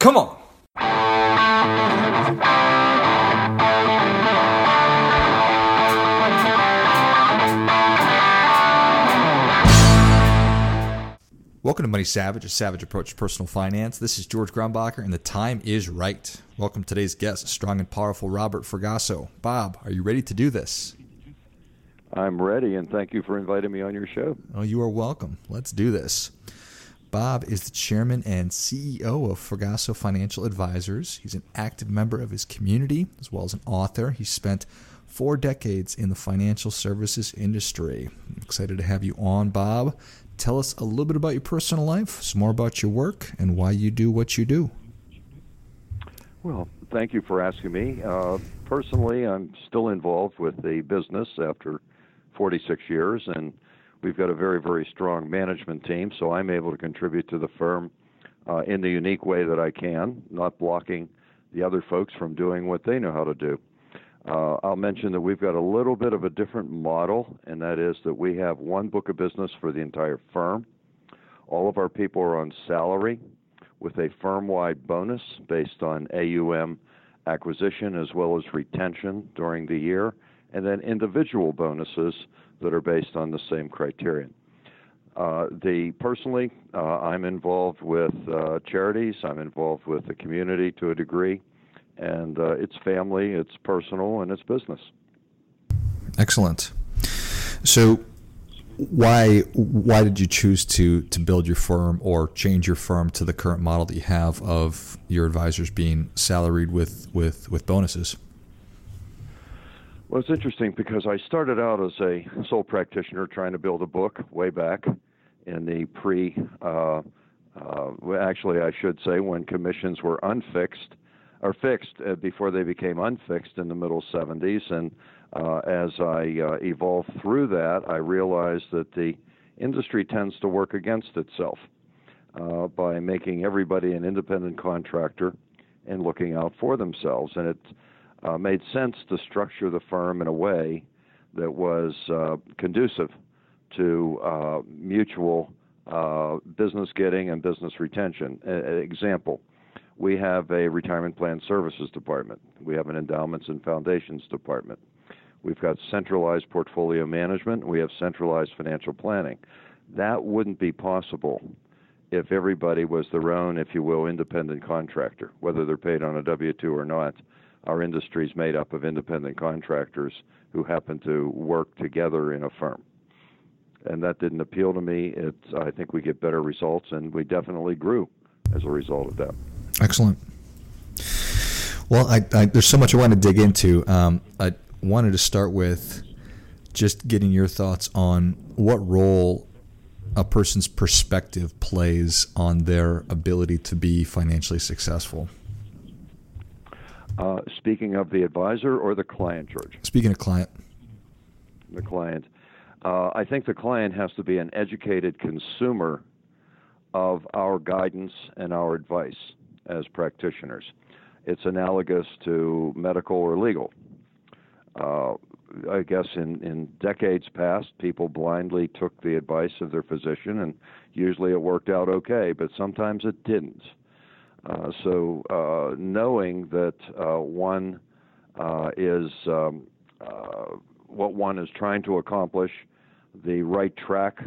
Come on. Welcome to Money Savage, a savage approach to personal finance. This is George Grumbacher, and the time is right. Welcome to today's guest, strong and powerful Robert Fragasso. Bob, are you ready to do this? I'm ready, and thank you for inviting me on your show. Oh, you are welcome. Let's do this. Bob is the chairman and CEO of Fragasso Financial Advisors. He's an active member of his community as well as an author. He spent four decades in the financial services industry. I'm excited to have you on, Bob tell us a little bit about your personal life, some more about your work, and why you do what you do. Well, thank you for asking me. Uh, personally, I'm still involved with the business after 46 years, and we've got a very, very strong management team, so I'm able to contribute to the firm uh, in the unique way that I can, not blocking the other folks from doing what they know how to do. Uh, I'll mention that we've got a little bit of a different model, and that is that we have one book of business for the entire firm. All of our people are on salary with a firm wide bonus based on AUM acquisition as well as retention during the year, and then individual bonuses that are based on the same criterion. Uh, the personally, uh, I'm involved with uh, charities. I'm involved with the community to a degree and uh, it's family, it's personal, and it's business. Excellent. So, why why did you choose to to build your firm or change your firm to the current model that you have of your advisors being salaried with with with bonuses? Well, it's interesting because I started out as a sole practitioner trying to build a book way back in the pre. Uh, uh, actually, I should say when commissions were unfixed are fixed uh, before they became unfixed in the middle 70s. And uh, as I uh, evolved through that, I realized that the industry tends to work against itself uh, by making everybody an independent contractor and looking out for themselves. And it uh, made sense to structure the firm in a way that was uh, conducive to mutual business getting and business retention. example we have a retirement plan services department. We have an endowments and foundations department. We've got centralized portfolio management. We have centralized financial planning. That wouldn't be possible if everybody was their own, if you will, independent contractor, whether they're paid on a W 2 or not. Our industry is made up of independent contractors who happen to work together in a firm. And that didn't appeal to me. It's, I think we get better results, and we definitely grew as a result of that. Excellent. Well, I, I, there's so much I want to dig into. Um, I wanted to start with just getting your thoughts on what role a person's perspective plays on their ability to be financially successful. Uh, speaking of the advisor or the client, George? Speaking of client. The client. Uh, I think the client has to be an educated consumer of our guidance and our advice as practitioners. It's analogous to medical or legal. Uh, I guess in, in decades past, people blindly took the advice of their physician, and usually it worked out okay, but sometimes it didn't. Uh, so, uh, knowing that uh, one is um, what one is trying to accomplish, the right track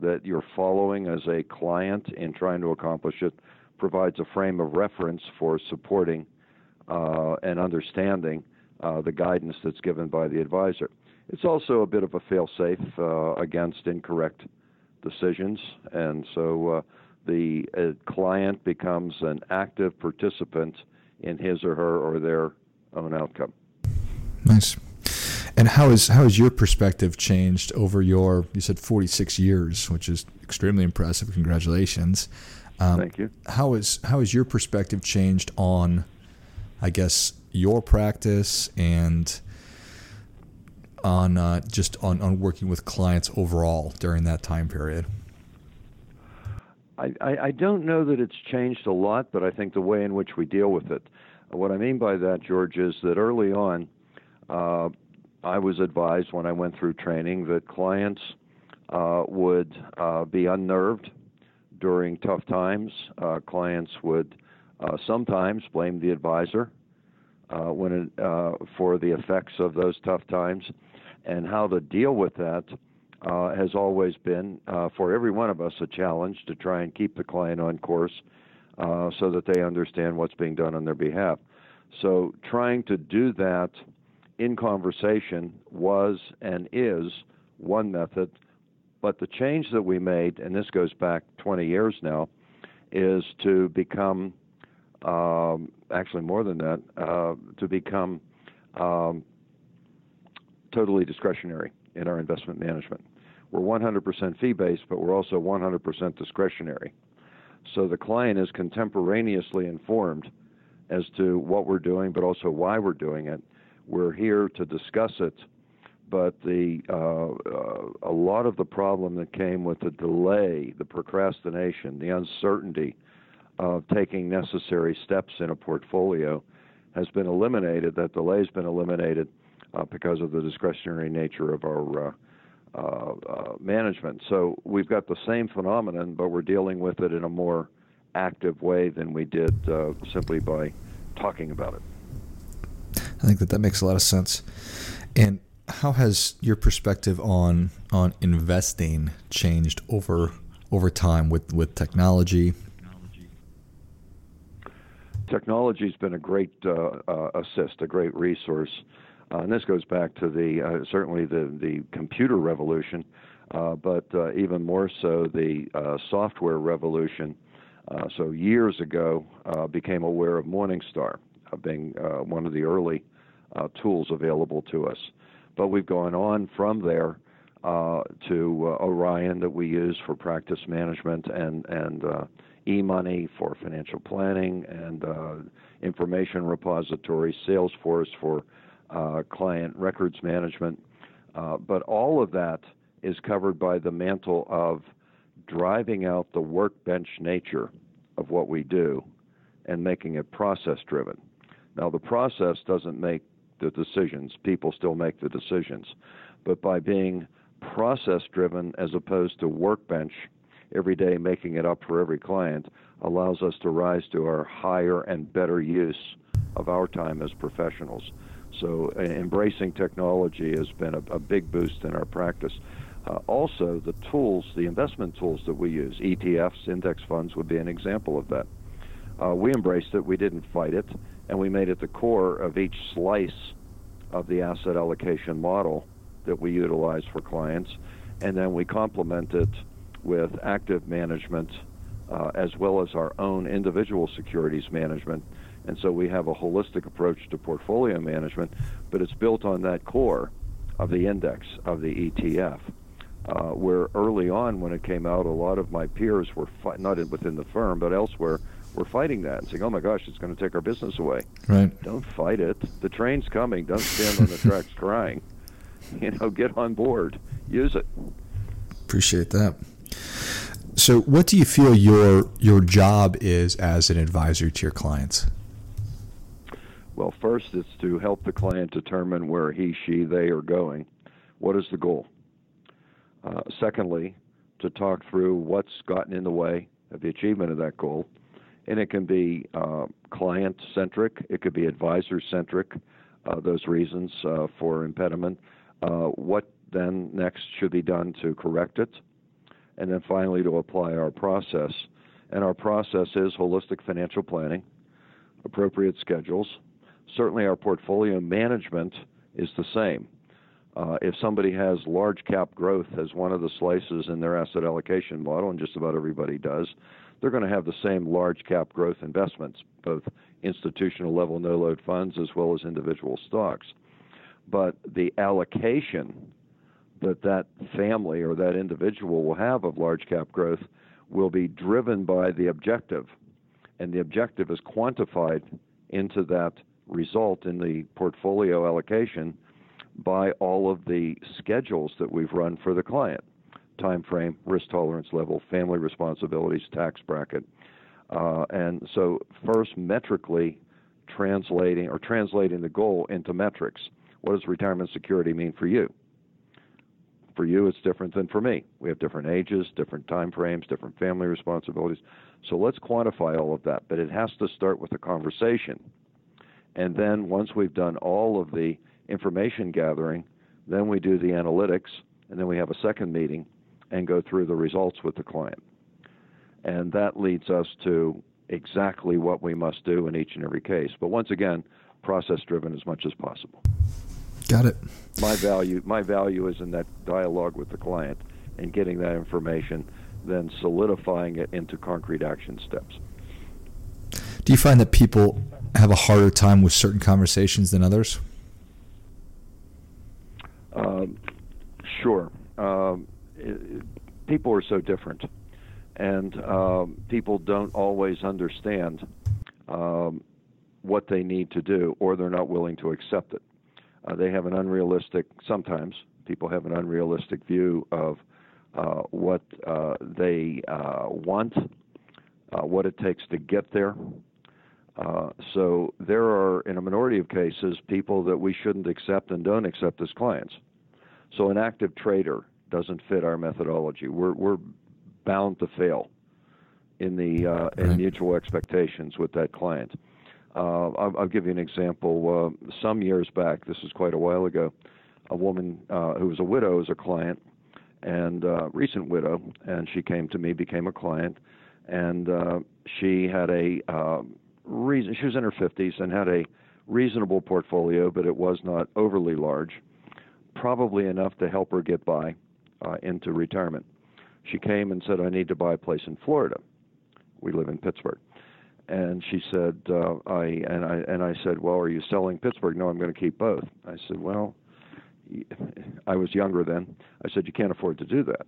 that you're following as a client in trying to accomplish it, provides a frame of reference for supporting uh, and understanding uh, the guidance that's given by the advisor. It's also a bit of a fail-safe uh, against incorrect decisions, and so the uh, client becomes an active participant in his or her or their own outcome. Nice. And how is how has your perspective changed over your you said 46 years, which is extremely impressive. Congratulations. Um, Thank you. How is how has your perspective changed on, I guess, your practice and on uh, just on, on working with clients overall during that time period? I, I, don't know that it's changed a lot, but I think the way in which we deal with it. What I mean by that, George, is that early on, uh, I was advised when I went through training that clients uh, would uh, be unnerved during tough times. Uh, clients would Uh, sometimes blame the advisor uh, when it, for the effects of those tough times, and how to deal with that uh, has always been uh, for every one of us a challenge to try and keep the client on course uh, so that they understand what's being done on their behalf. So, trying to do that in conversation was and is one method. But the change that we made, and this goes back 20 years now, is to become um, actually more than that, uh, to become um, totally discretionary in our investment management. We're 100% fee based, but we're also 100% discretionary. So the client is contemporaneously informed as to what we're doing, but also why we're doing it. We're here to discuss it, but the uh, uh, a lot of the problem that came with the delay, the procrastination, the uncertainty of taking necessary steps in a portfolio has been eliminated. That delay has been eliminated uh, because of the discretionary nature of our uh, uh, uh, management. So we've got the same phenomenon, but we're dealing with it in a more active way than we did uh, simply by talking about it. I think that that makes a lot of sense. And how has your perspective on on investing changed over over time with with technology? Technology's been a great uh, uh, assist, a great resource, uh, and this goes back to the uh, certainly the the computer revolution, uh, but uh, even more so the software revolution. so years ago, became aware of Morningstar being one of the early tools available to us. But we've gone on from there uh, to uh, Orion that we use for practice management and and uh, e-money for financial planning and uh, information repository, Salesforce for uh, client records management. Uh, but all of that is covered by the mantle of driving out the workbench nature of what we do and making it process driven. Now, the process doesn't make the decisions, people still make the decisions. But by being process driven as opposed to workbench every day making it up for every client allows us to rise to our higher and better use of our time as professionals. So, uh, embracing technology has been a, a big boost in our practice. Uh, also, the tools, the investment tools that we use, ETFs, index funds would be an example of that. Uh, we embraced it, we didn't fight it, and we made it the core of each slice of the asset allocation model that we utilize for clients. And then we complement it with active management uh, as well as our own individual securities management. And so we have a holistic approach to portfolio management, but it's built on that core of the index, of the ETF. Uh, where early on, when it came out, a lot of my peers were fi- not within the firm, but elsewhere, were fighting that and saying, "Oh my gosh, it's going to take our business away." Right. Don't fight it. The train's coming. Don't stand on the tracks crying. You know, get on board. Use it. Appreciate that. So, what do you feel your your job is as an advisor to your clients? Well, first, it's to help the client determine where he, she, they are going. What is the goal? Uh, secondly, to talk through what's gotten in the way of the achievement of that goal. And it can be uh, client centric, it could be advisor centric, uh, those reasons uh, for impediment. Uh, what then next should be done to correct it? and then finally to apply our process. And our process is holistic financial planning, appropriate schedules. Certainly, our portfolio management is the same. Uh, if somebody has large cap growth as one of the slices in their asset allocation model, and just about everybody does, they're going to have the same large cap growth investments, both institutional level no load funds as well as individual stocks. But the allocation that that family or that individual will have of large cap growth will be driven by the objective. And the objective is quantified into that result in the portfolio allocation by all of the schedules that we've run for the client time frame, risk tolerance level, family responsibilities, tax bracket. Uh, and so, first, metrically translating or translating the goal into metrics. What does retirement security mean for you? for you, it's different than for me. We have different ages, different time frames, different family responsibilities. So let's quantify all of that. But it has to start with a conversation. And then once we've done all of the information gathering, then we do the analytics, and then we have a second meeting and go through the results with the client. And that leads us to exactly what we must do in each and every case. But once again, process driven as much as possible. Got it. My value my value is in that dialogue with the client and getting that information, then solidifying it into concrete action steps. Do you find that people have a harder time with certain conversations than others? Um, sure. Um, it, people are so different, and um, people don't always understand um, what they need to do, or they're not willing to accept it. Uh, they have an unrealistic, sometimes people have an unrealistic view of uh, what uh, they uh, want, uh, what it takes to get there. Uh, so there are, in a minority of cases, people that we shouldn't accept and don't accept as clients. So an active trader doesn't fit our methodology. We're, we're bound to fail in the uh, in right. mutual expectations with that client. Uh, I'll, I'll, give you an example. Uh, some years back, this is quite a while ago, a woman uh, who was a widow was a client, and uh, recent widow, and she came to me, became a client, and uh, she had a reason. She was in her 50s and had a reasonable portfolio, but it was not overly large, probably enough to help her get by into retirement. She came and said, "I need to buy a place in Florida." We live in Pittsburgh and she said, uh, "I and I and I said, well, are you selling Pittsburgh? No, I'm going to keep both." I said, "Well, I was younger then." I said, "You can't afford to do that."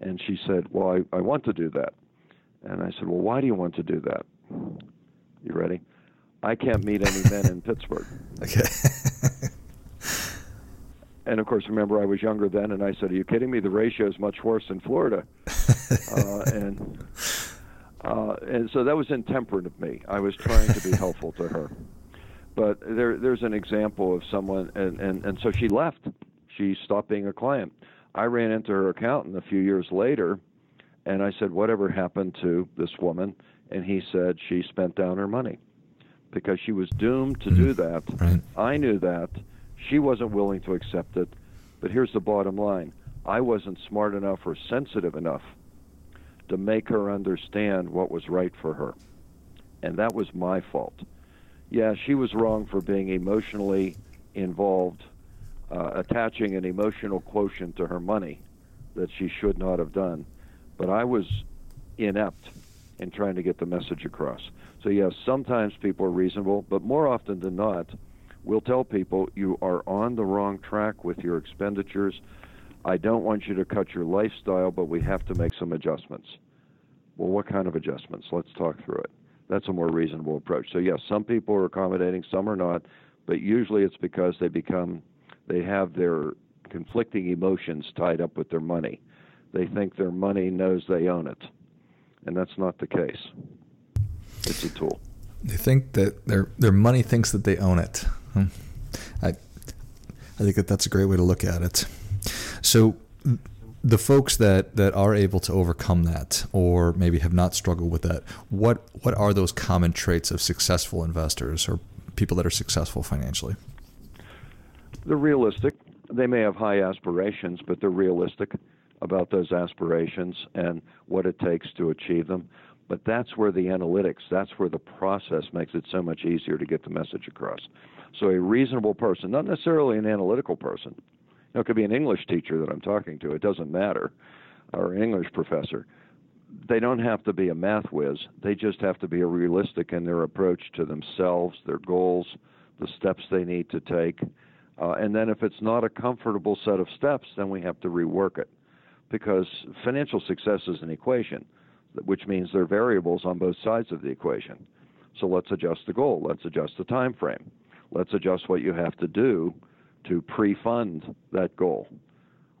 And she said, "Well, I, I want to do that." And I said, "Well, why do you want to do that?" You ready? I can't meet any men in Pittsburgh. Okay. and of course, remember, I was younger then, and I said, "Are you kidding me? The ratio is much worse in Florida." uh, and uh, and so that was intemperate of me. I was trying to be helpful to her. But there, there's an example of someone, and, and, and so she left. She stopped being a client. I ran into her accountant a few years later, and I said, Whatever happened to this woman? And he said, She spent down her money because she was doomed to do mm-hmm. that. Right. I knew that. She wasn't willing to accept it. But here's the bottom line I wasn't smart enough or sensitive enough to make her understand what was right for her. And that was my fault. Yeah, she was wrong for being emotionally involved, uh, attaching an emotional quotient to her money that she should not have done. But I was inept in trying to get the message across. So, yes, sometimes people are reasonable, but more often than not, we'll tell people you are on the wrong track with your expenditures I don't want you to cut your lifestyle, but we have to make some adjustments. Well, what kind of adjustments? Let's talk through it. That's a more reasonable approach. So, yes, some people are accommodating, some are not, but usually it's because they become, they have their conflicting emotions tied up with their money. They think their money knows they own it, and that's not the case. It's a tool. They think that their their money thinks that they own it. Hmm. I I think that that's a great way to look at it. So the folks that, that are able to overcome that or maybe have not struggled with that, what what are those common traits of successful investors or people that are successful financially? They're realistic. They may have high aspirations, but they're realistic about those aspirations and what it takes to achieve them. But that's where the analytics, that's where the process makes it so much easier to get the message across. So a reasonable person, not necessarily an analytical person, know, it could be an English teacher that I'm talking to. It doesn't matter, or an English professor. They don't have to be a math whiz. They just have to be realistic in their approach to themselves, their goals, the steps they need to take. Uh, and then if it's not a comfortable set of steps, then we have to rework it. Because financial success is an equation, which means there are variables on both sides of the equation. So let's adjust the goal. Let's adjust the time frame. Let's adjust what you have to do to pre fund that goal?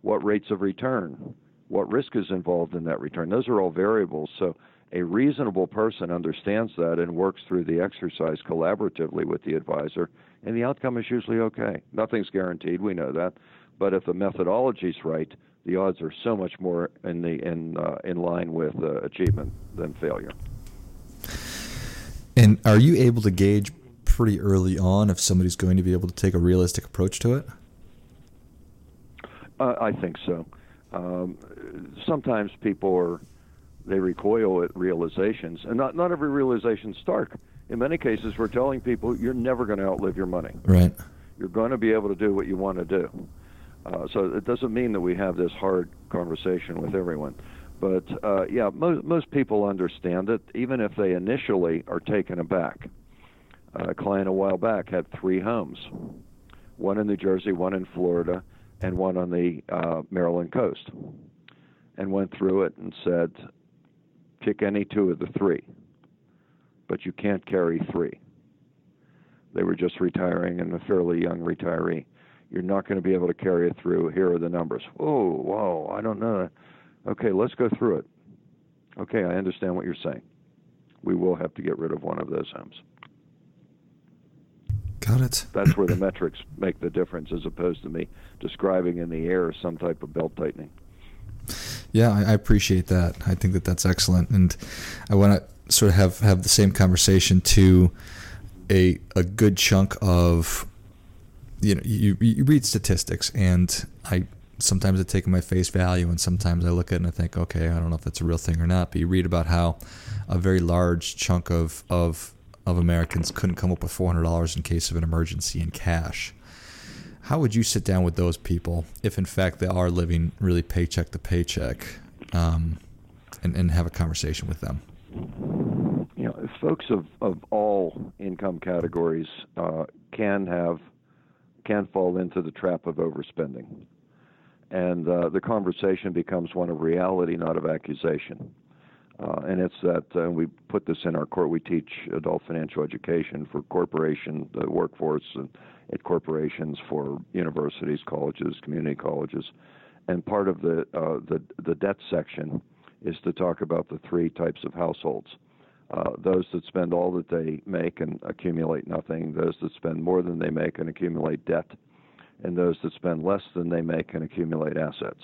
What rates of return? What risk is involved in that return? Those are all variables. So a reasonable person understands that and works through the exercise collaboratively with the advisor, and the outcome is usually okay. Nothing's guaranteed, we know that, But if the methodology's right, the odds are so much more in the in uh, in line with uh, achievement than failure. And are you able to gauge pretty early on if somebody's going to be able to take a realistic approach to it? Uh, I think so. Um, sometimes people are they recoil at realizations, and not not every realization is stark. In many cases, we're telling people you're never going to outlive your money. Right. You're going to be able to do what you want to do. Uh, so it doesn't mean that we have this hard conversation with everyone. But uh, yeah, most, most people understand it, even if they initially are taken aback. Uh, a client a while back had three homes one in New Jersey, one in Florida, and one on the uh, Maryland coast. And went through it and said, pick any two of the three, but you can't carry three. They were just retiring and a fairly young retiree you're not going to be able to carry it through. Here are the numbers. Oh, whoa, I don't know. Okay, let's go through it. Okay, I understand what you're saying. We will have to get rid of one of those homes. Got it. That's where the metrics make the difference as opposed to me describing in the air some type of belt tightening. Yeah, I, appreciate that. I think that that's excellent. And I want to sort of have, have the same conversation to a, a good chunk of you know you, you read statistics and I sometimes I take at face value and sometimes I look at it and I think okay I don't know if that's a real thing or not but you read about how a very large chunk of of of Americans couldn't come up with four hundred dollars in case of an emergency in cash. How would you sit down with those people if in fact they are living really paycheck to paycheck, um, and, and have a conversation with them? You know, folks of, of all income categories uh, can have can fall into the trap of overspending. And uh, the conversation becomes one of reality, not of accusation. Uh, and it's that uh, we put this in our court. We teach adult financial education for corporation, the workforce, and at corporations for universities, colleges, community colleges. And part of the, uh, the the debt section is to talk about the three types of households. Uh, those that spend all that they make and accumulate nothing, those that spend more than they make and accumulate debt, and those that spend less than they make and accumulate assets.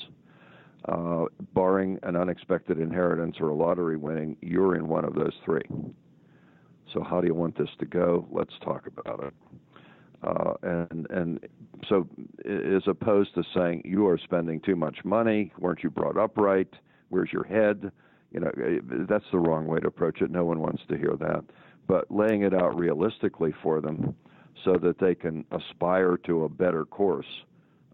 Uh, barring an unexpected inheritance or a lottery winning, you're in one of those three. So, how do you want this to go? Let's talk about it. Uh, and and so, as opposed to saying you are spending too much money, weren't you brought up right? Where's your head? You know eh, that's the wrong way to approach it no one wants to hear that but laying it out realistically for them so that they can aspire to a better course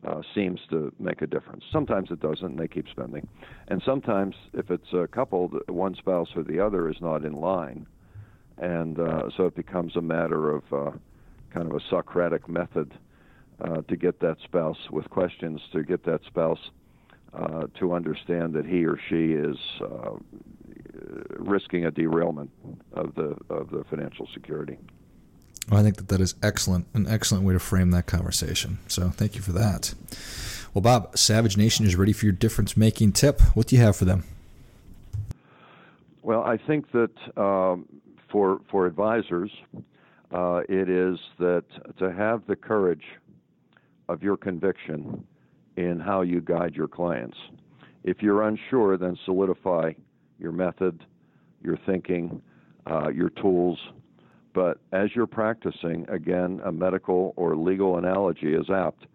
uh, seems to make a difference. Sometimes it doesn't, and they keep spending. And sometimes, if it's a couple, one spouse or the other is not in line, and uh, so it becomes a matter of uh, kind of a Socratic method uh, to get that spouse with questions, to get that spouse uh, to understand that he or she is uh, risking a derailment of the of the financial security. Well, I think that that is excellent, an excellent way to frame that conversation. So thank you for that. Well, Bob, Savage Nation is ready for your difference making tip. What do you have for them? Well, I think that um, for for advisors, uh, it is that to have the courage of your conviction in how you guide your clients. If you're unsure, then solidify your method, your thinking, uh, your tools. But as you're practicing, again, a medical or legal analogy is apt.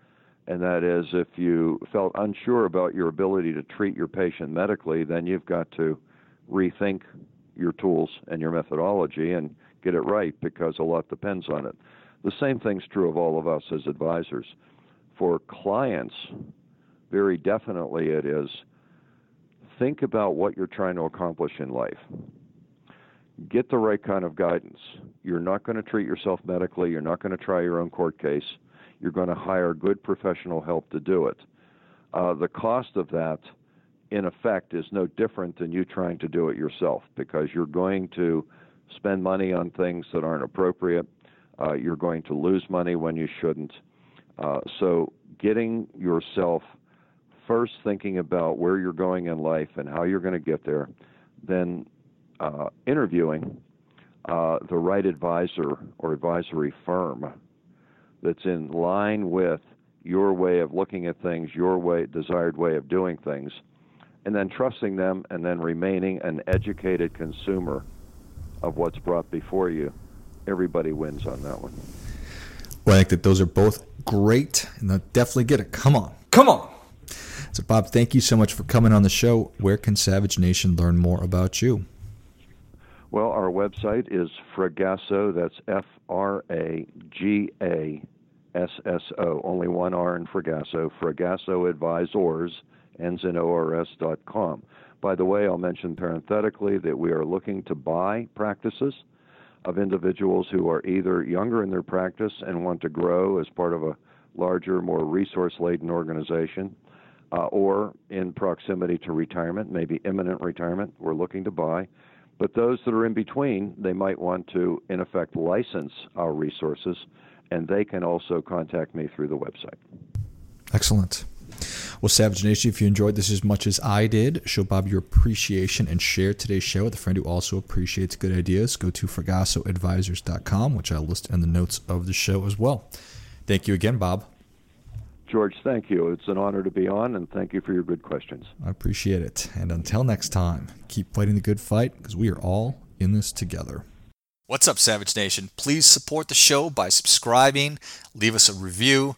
And that is, if you felt unsure about your ability to treat your patient medically, then you've got to rethink your tools and your methodology and get it right because a lot depends on it. The same thing's true of all of us as advisors for clients, very definitely it is think about what you're trying to accomplish in life. Get the right kind of guidance. You're not going to treat yourself medically, you're not going to try your own court case. You're going to hire good professional help to do it. Uh, the cost of that, in effect, is no different than you trying to do it yourself because you're going to spend money on things that aren't appropriate. Uh, you're going to lose money when you shouldn't. Uh, so, getting yourself first thinking about where you're going in life and how you're going to get there, then uh, interviewing uh, the right advisor or advisory firm that's in line with your way of looking at things, your way, desired way of doing things, and then trusting them, and then remaining an educated consumer of what's brought before you. Everybody wins on that one. Well, I think that those are both great, and they'll definitely get it. Come on, come on. So, Bob, thank you so much for coming on the show. Where can Savage Nation learn more about you? Well, our website is Fragasso. That's F R A G A S S O. Only one R in Fragasso. Fragasso Advisors ends in ORS dot com. By the way, I'll mention parenthetically that we are looking to buy practices of individuals who are either younger in their practice and want to grow as part of a larger, more resource laden organization, uh, or in proximity to retirement, maybe imminent retirement, we're looking to buy. But those that are in between, they might want to, in effect, license our resources, and they can also contact me through the website. Excellent. Well, Savage Nation, if you enjoyed this as much as I did, show Bob your appreciation and share today's show with a friend who also appreciates good ideas. Go to FragassoAdvisors.com, which I'll list in the notes of the show as well. Thank you again, Bob. George, thank you. It's an honor to be on, and thank you for your good questions. I appreciate it. And until next time, keep fighting the good fight because we are all in this together. What's up, Savage Nation? Please support the show by subscribing, leave us a review,